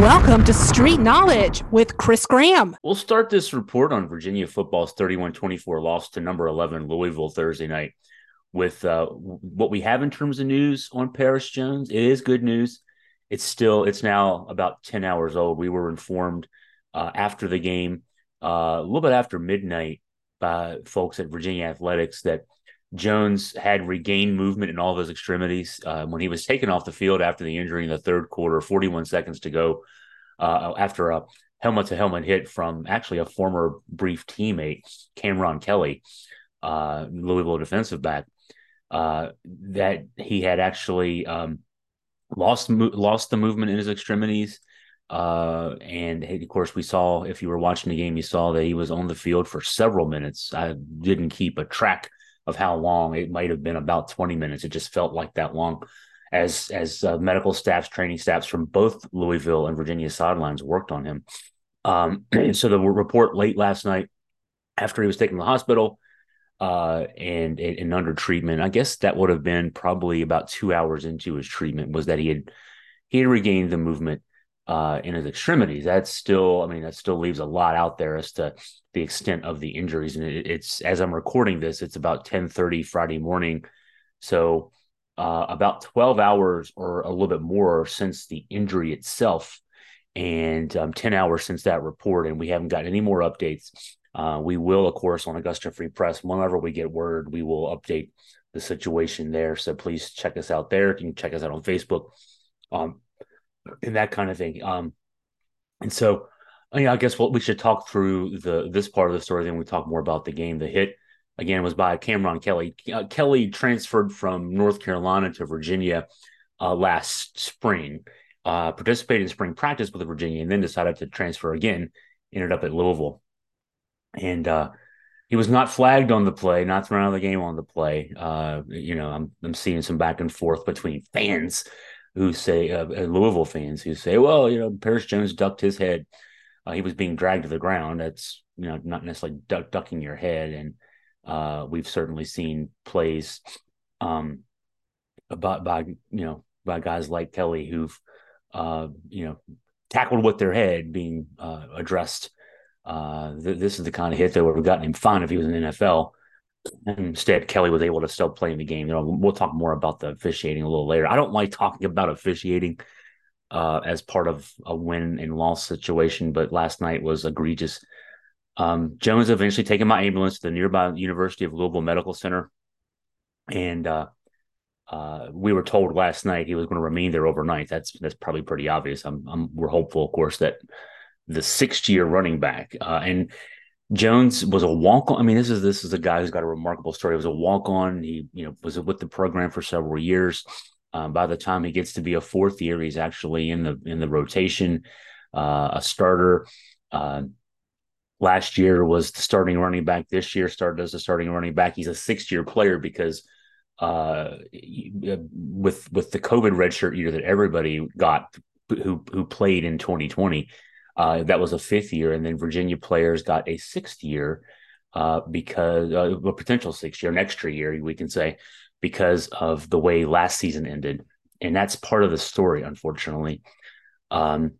Welcome to Street Knowledge with Chris Graham. We'll start this report on Virginia football's 31 24 loss to number 11 Louisville Thursday night with uh, what we have in terms of news on Perris Jones. It is good news. It's still, it's now about 10 hours old. We were informed uh, after the game, uh, a little bit after midnight, by folks at Virginia Athletics that Jones had regained movement in all of his extremities uh, when he was taken off the field after the injury in the third quarter, 41 seconds to go, uh, after a helmet to helmet hit from actually a former brief teammate, Cam'Ron Kelly, uh, Louisville defensive back, uh, that he had actually um, lost lost the movement in his extremities. Uh, and of course, we saw if you were watching the game, you saw that he was on the field for several minutes. I didn't keep a track of how long. It might have been about 20 minutes. It just felt like that long as as uh, medical staffs, training staffs from both Louisville and Virginia sidelines worked on him. Um, so the report late last night, after he was taken to the hospital uh, and, and under treatment, I guess that would have been probably about two hours into his treatment, was that he had he had regained the movement uh, in his extremities. That's still, I mean, that still leaves a lot out there as to the extent of the injuries. And it, it's as I'm recording this, it's about 10:30 Friday morning, so uh, about 12 hours or a little bit more since the injury itself, and um, 10 hours since that report, and we haven't got any more updates. Uh, we will, of course, on Augusta Free Press, whenever we get word, we will update the situation there. So please check us out there. You can check us out on Facebook. Um, and that kind of thing. Um, and so, I guess what we should talk through the this part of the story. Then we talk more about the game. The hit again was by Cam'Ron Kelly. Uh, Kelly transferred from North Carolina to Virginia uh, last spring, uh, participated in spring practice with Virginia, and then decided to transfer again. Ended up at Louisville, and uh, he was not flagged on the play, not thrown out of the game on the play. Uh, you know, I'm I'm seeing some back and forth between fans who say uh, uh, Louisville fans who say, well, you know, Perris Jones ducked his head. Uh, he was being dragged to the ground. That's you know not necessarily duck, ducking your head, and uh, we've certainly seen plays um, about by you know by guys like Kelly who've uh, you know tackled with their head being uh, addressed. Th- this is the kind of hit that would have gotten him fine if he was in the NFL. Instead, Kelly was able to still play in the game. You know, we'll talk more about the officiating a little later. I don't like talking about officiating uh, as part of a win and loss situation, but last night was egregious. Um, Jones eventually taken my ambulance to the nearby University of Louisville Medical Center, and uh, uh, we were told last night he was going to remain there overnight. That's that's probably pretty obvious. I'm, I'm we're hopeful, of course, that the sixth year running back uh, and Jones was a walk on. I mean, this is this is a guy who's got a remarkable story. He was a walk on. He you know was with the program for several years. Um, by the time he gets to be a fourth year, he's actually in the in the rotation, uh, a starter. Uh, last year was the starting running back. This year started as a starting running back. He's a six year player because uh, with with the COVID redshirt year that everybody got who who played in 2020 uh, that was a fifth year, and then Virginia players got a sixth year uh, because uh, a potential sixth year, an extra year, we can say, because of the way last season ended, and that's part of the story, unfortunately. Um,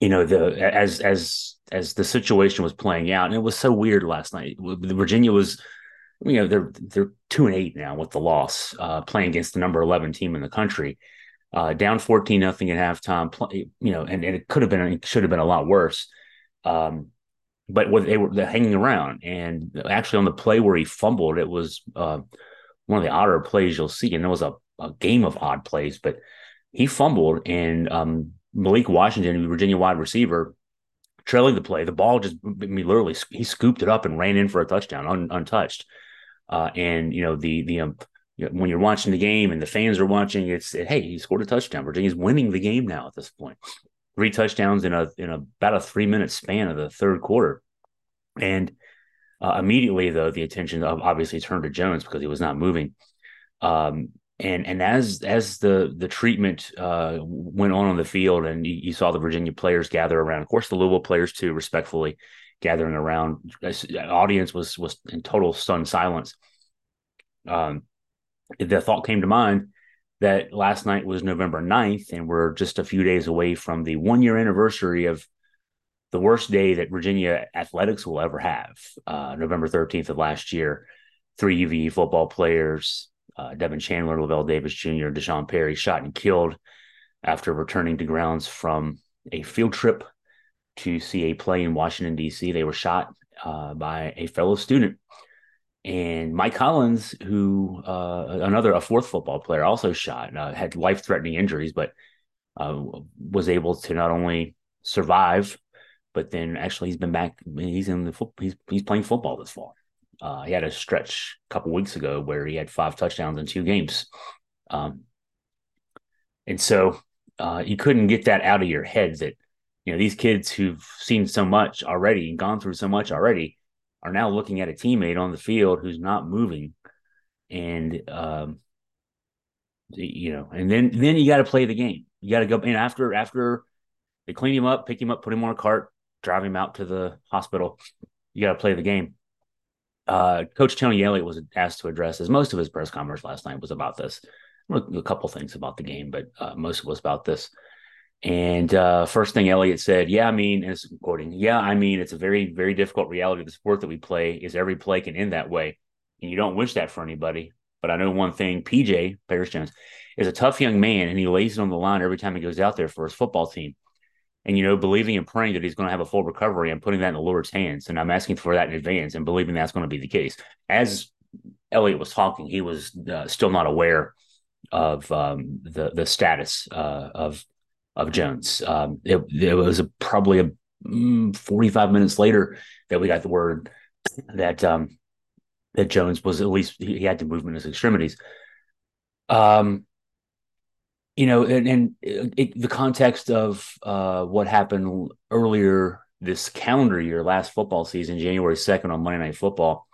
you know, the as as as the situation was playing out, and it was so weird last night. Virginia was, you know, they're they're two and eight now with the loss, uh, playing against the number eleven team in the country uh, down 14 nothing at halftime, you know, and, and it could have been, it should have been a lot worse. Um, but what they were hanging around and actually on the play where he fumbled, it was uh, one of the odder plays you'll see. And it was a, a game of odd plays, but he fumbled and um, Malik Washington, Virginia wide receiver, trailing the play. The ball just, I mean, literally, he scooped it up and ran in for a touchdown, un, untouched. Uh, and you know the the um, when you're watching the game and the fans are watching, it's hey, he scored a touchdown. Virginia's winning the game now at this point. Three touchdowns in a in a, about a three minute span of the third quarter, and uh, immediately though the attention of obviously turned to Jones because he was not moving. Um, and and as as the the treatment uh, went on on the field, and you, you, saw the Virginia players gather around, of course the Louisville players too, respectfully gathering around. The audience was was in total stunned silence. Um, the thought came to mind that last night was November 9th, and we're just a few days away from the one year anniversary of the worst day that Virginia athletics will ever have. Uh, November 13th of last year, three UVA football players, uh, Devin Chandler, Lavelle Davis Jr., D'Sean Perry, shot and killed after returning to grounds from a field trip to see a play in Washington, D.C. They were shot uh, by a fellow student. And Mike Hollins, who uh, another a fourth football player, also shot, uh, had life threatening injuries, but uh, was able to not only survive, but then actually he's been back. He's in the he's he's playing football this fall. Uh, he had a stretch a couple weeks ago where he had five touchdowns in two games, um, and so uh, you couldn't get that out of your head that you know these kids who've seen so much already and gone through so much already are now looking at a teammate on the field who's not moving. And um you know and then then you got to play the game. You got to go and after after they clean him up pick him up put him on a cart drive him out to the hospital you got to play the game. Uh coach tony elliott was asked to address as most of his press conference last night was about this. A couple things about the game but uh, most of it was about this and uh, first thing Elliott said, yeah, I mean, and it's quoting, yeah, I mean, it's a very, very difficult reality of the sport that we play is every play can end that way. And you don't wish that for anybody. But I know one thing, PJ, Perris Jones, is a tough young man and he lays it on the line every time he goes out there for his football team. And, you know, believing and praying that he's going to have a full recovery and putting that in the Lord's hands. And I'm asking for that in advance and believing that's going to be the case. As Elliott was talking, he was uh, still not aware of um, the the status uh, of of Jones. Um, it, it, was a, probably a mm, 45 minutes later that we got the word that um, that Jones was at least he, he had to movement in his extremities. Um, you know, and, and it, the context of uh, what happened earlier this calendar year, last football season, January 2nd on Monday Night Football,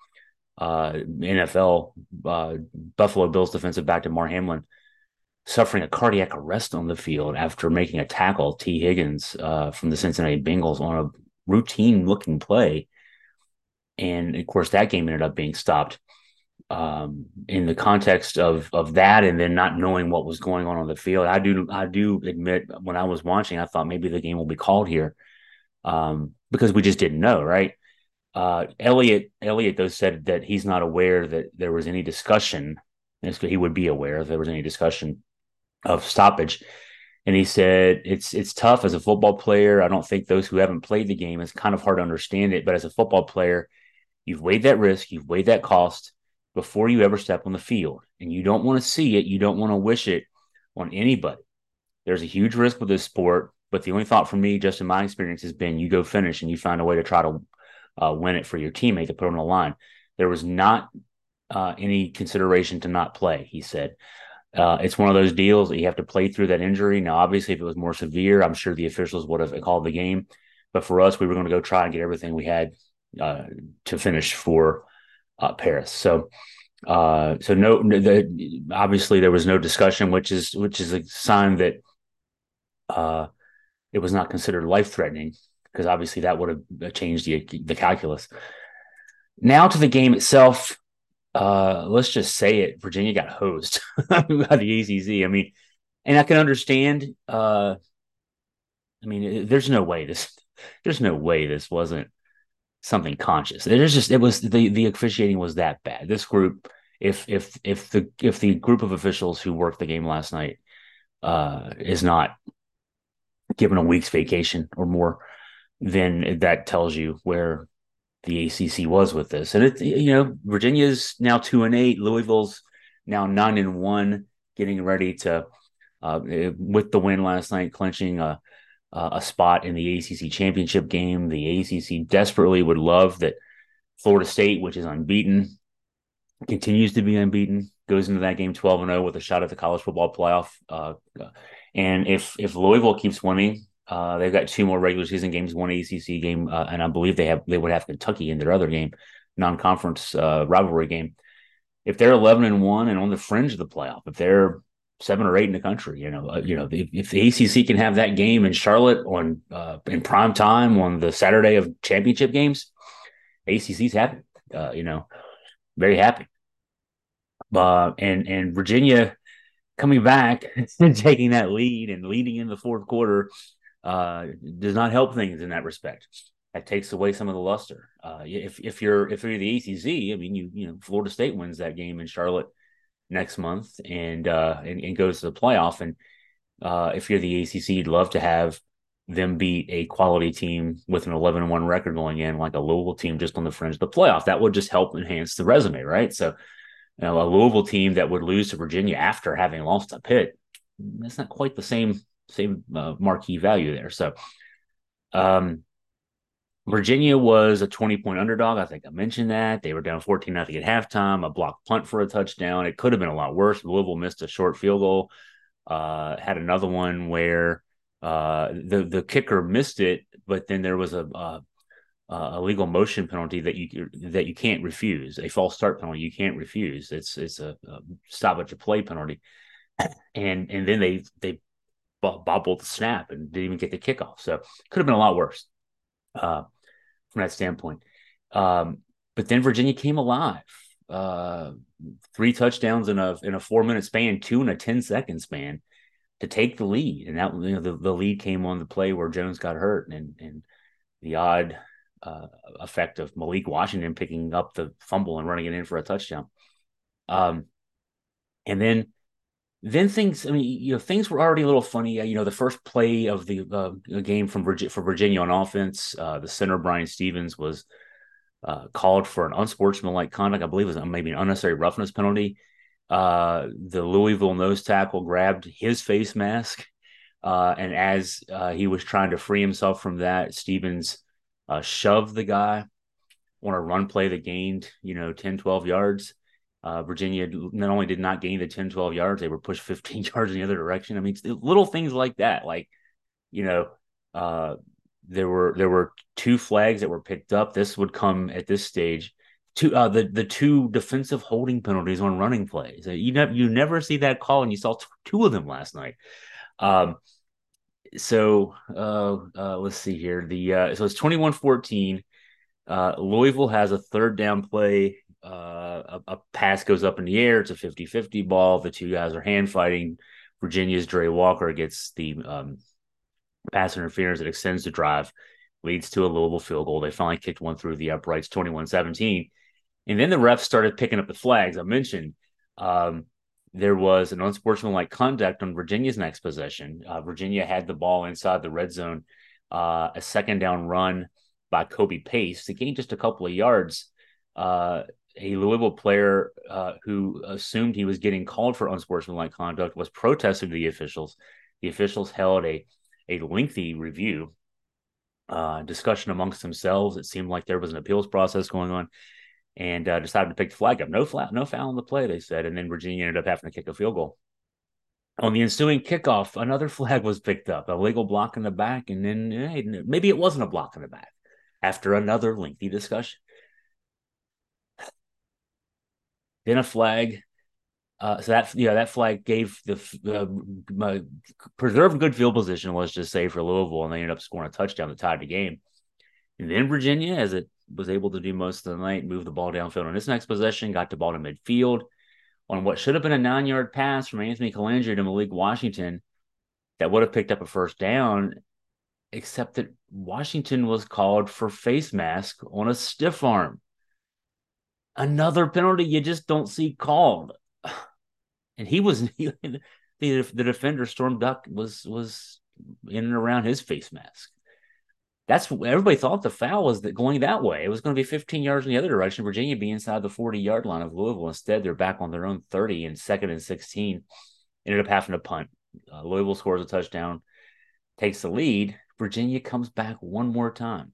uh, NFL, uh, Buffalo Bills defensive back Damar Hamlin suffering a cardiac arrest on the field after making a tackle, Tee Higgins uh, from the Cincinnati Bengals on a routine looking play. And of course, that game ended up being stopped. Um, in the context of of that, and then not knowing what was going on on the field, I do I do admit when I was watching, I thought maybe the game will be called here um, because we just didn't know, right? Uh, Elliot Elliott though said that he's not aware that there was any discussion. He would be aware if there was any discussion of stoppage. And he said it's it's tough as a football player. I don't think those who haven't played the game, it's kind of hard to understand it. But as a football player, you've weighed that risk, you've weighed that cost before you ever step on the field. And you don't want to see it, you don't want to wish it on anybody. There's a huge risk with this sport, but the only thought for me, just in my experience, has been you go finish and you find a way to try to uh, win it for your teammate to put on the line. There was not uh, any consideration to not play, he said. Uh, it's one of those deals that you have to play through that injury. Now, obviously, if it was more severe, I'm sure the officials would have called the game. But for us, we were going to go try and get everything we had uh, to finish for uh, Perris. So, uh, so no, the, obviously there was no discussion, which is which is a sign that uh, it was not considered life threatening because obviously that would have changed the the calculus. Now to the game itself uh, let's just say it, Virginia got hosed by the ACC. I mean, and I can understand. Uh, I mean, there's no way this, there's no way this wasn't something conscious. There's just it was the the officiating was that bad. This group, if if if the if the group of officials who worked the game last night uh, is not given a week's vacation or more, then that tells you where the ACC was with this. And it, you know, Virginia's now two and eight. Louisville's now nine and one, getting ready to, uh, with the win last night, clinching a, a spot in the ACC championship game. The ACC desperately would love that Florida State, which is unbeaten, continues to be unbeaten, goes into that game 12 and 0 with a shot at the college football playoff. Uh, and if if Louisville keeps winning, uh, they've got two more regular season games, one ACC game, uh, and I believe they have they would have Kentucky in their other game, non-conference uh, rivalry game. If they're eleven and one and on the fringe of the playoff, if they're seven or eight in the country, you know, uh, you know, if, if, the ACC can have that game in Charlotte on uh, in prime time on the Saturday of championship games, ACC's happy. Uh, you know, very happy. and and Virginia coming back and taking that lead and leading in the fourth quarter uh, does not help things in that respect. That takes away some of the luster. Uh, if if you're if you're the ACC, I mean, you you know, Florida State wins that game in Charlotte next month and uh, and, and goes to the playoff. And uh, if you're the ACC, you'd love to have them beat a quality team with an 11 1 record going in, like a Louisville team just on the fringe of the playoff. That would just help enhance the resume, right? So, you know, a Louisville team that would lose to Virginia after having lost to Pitt, that's not quite the same same uh, marquee value there. So, um, Virginia was a 20 point underdog. I think I mentioned that. They were down 14 nothing at halftime, a block punt for a touchdown. It could have been a lot worse. Louisville missed a short field goal. Uh, had another one where uh, the the kicker missed it, but then there was a, a, a legal motion penalty that you that you can't refuse, a false start penalty you can't refuse. It's it's a, a stop at your play penalty, and and then they they bobbled the snap and didn't even get the kickoff. So could have been a lot worse uh, from that standpoint. Um, but then Virginia came alive. Uh, three touchdowns in a in a four minute span, two in a 10 second span to take the lead. And that you know the, the lead came on the play where Jones got hurt and and the odd uh, effect of Malik Washington picking up the fumble and running it in for a touchdown. Um, and then then things, I mean, you know, things were already a little funny. You know, the first play of the uh, game from Virginia for Virginia on offense, uh, the center Brian Stevens was uh, called for an unsportsmanlike conduct. I believe it was maybe an unnecessary roughness penalty. Uh, the Louisville nose tackle grabbed his face mask. Uh, and as uh, he was trying to free himself from that, Stevens shoved the guy on a run play that gained, you know, 10, 12 yards. Uh, Virginia not only did not gain the 10, 12 yards, they were pushed 15 yards in the other direction. I mean, little things like that. Like, you know, uh, there were there were two flags that were picked up. This would come at this stage two uh, the the two defensive holding penalties on running plays. You never you never see that call, and you saw t- two of them last night. Um, so uh, uh, let's see here. The uh, so it's 21-14. Uh, Louisville has a third down play. Uh, a, a, pass goes up in the air. It's a 50-50 ball. The two guys are hand fighting. Virginia's Dre Walker gets the um, pass interference that extends the drive, leads to a Louisville field goal. They finally kicked one through the uprights, 21-17. And then the refs started picking up the flags. I mentioned um, there was an unsportsmanlike conduct on Virginia's next possession. Uh, Virginia had the ball inside the red zone, uh, a second down run by Kobe Pace to gain just a couple of yards. Uh, a Louisville player uh, who assumed he was getting called for unsportsmanlike conduct was protesting the officials. The officials held a a lengthy review uh, discussion amongst themselves. It seemed like there was an appeals process going on and uh, decided to pick the flag up. No flat, no foul on the play, they said, and then Virginia ended up having to kick a field goal. On the ensuing kickoff, another flag was picked up, a legal block in the back, and then maybe it wasn't a block in the back. After another lengthy discussion, then a flag. Uh, so that yeah, that flag gave the uh, preserved good field position. Let's just say for Louisville, and they ended up scoring a touchdown to tie the game. And then Virginia, as it was able to do most of the night, move the ball downfield on its next possession, got the ball to midfield on what should have been a nine yard pass from Anthony Colandrea to Malik Washington that would have picked up a first down, except that Washington was called for face mask on a stiff arm. Another penalty you just don't see called. And he was the the defender Storm Duck was was in and around his face mask that's everybody thought the foul was that going that way. It was going to be 15 yards in the other direction. Virginia be inside the 40 yard line of Louisville. Instead, they're back on their own 30 and second and 16. Ended up having to punt. Uh, Louisville scores a touchdown, takes the lead. Virginia comes back one more time,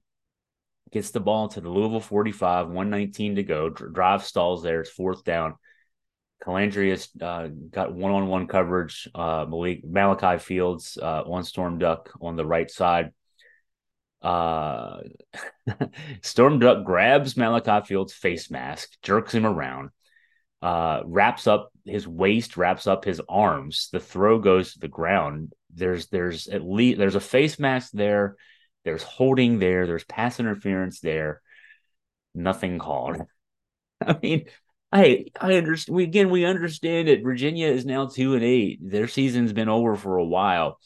gets the ball to the Louisville 45, 119 to go. Drive stalls there. It's fourth down. Colandrea has uh, got one on one coverage. Uh, Malik, Malachi Fields uh, on Storm Duck on the right side uh, Storm Duck grabs Malachi Field's face mask, jerks him around, uh, wraps up his waist, wraps up his arms. The throw goes to the ground. There's there's at least there's a face mask there. There's holding there. There's pass interference there. Nothing called. I mean, I I understand. We, again, we understand that Virginia is now two and eight. Their season's been over for a while.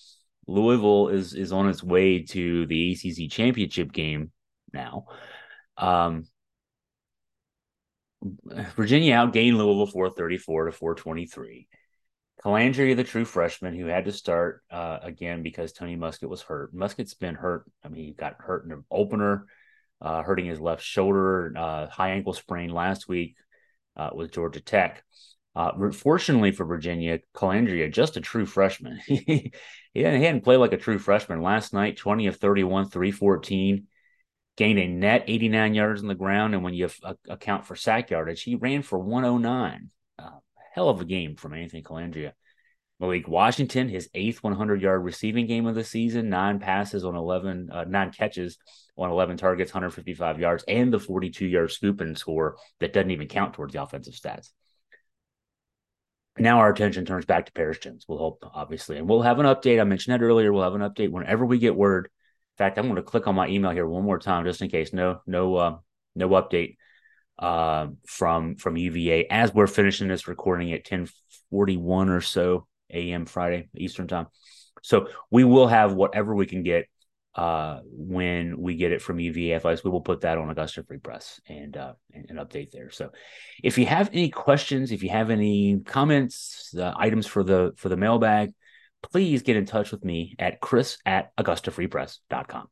Louisville is is on its way to the ACC championship game now. Um, Virginia outgained Louisville 434 to 423. Colandrea, the true freshman who had to start uh, again because Tony Muskett was hurt. Muskett's been hurt. I mean, he got hurt in the opener, uh, hurting his left shoulder, uh, high ankle sprain last week uh, with Georgia Tech. Uh, fortunately for Virginia, Colandrea, just a true freshman. he, hadn't played like a true freshman last night, 20 of 31, 314 gained a net 89 yards on the ground. And when you account for sack yardage, he ran for 109. Hell of a game from Anthony Colandrea. Malik Washington, his eighth 100 yard receiving game of the season, nine passes on 11, uh, nine catches on 11 targets, 155 yards, and the 42 yard scoop and score that doesn't even count towards the offensive stats. Now our attention turns back to Perris Jones. We'll hope, obviously, and we'll have an update. I mentioned that earlier. We'll have an update whenever we get word in fact, I'm going to click on my email here one more time just in case. No, no, uh, no update uh, from from UVA as we're finishing this recording at 10:41 or so a.m. Friday Eastern time. So we will have whatever we can get uh, when we get it from UVA Athletics. We will put that on Augusta Free Press and, uh, and an update there. So if you have any questions, if you have any comments, uh, items for the for the mailbag please get in touch with me at chris at augustafreepress.com.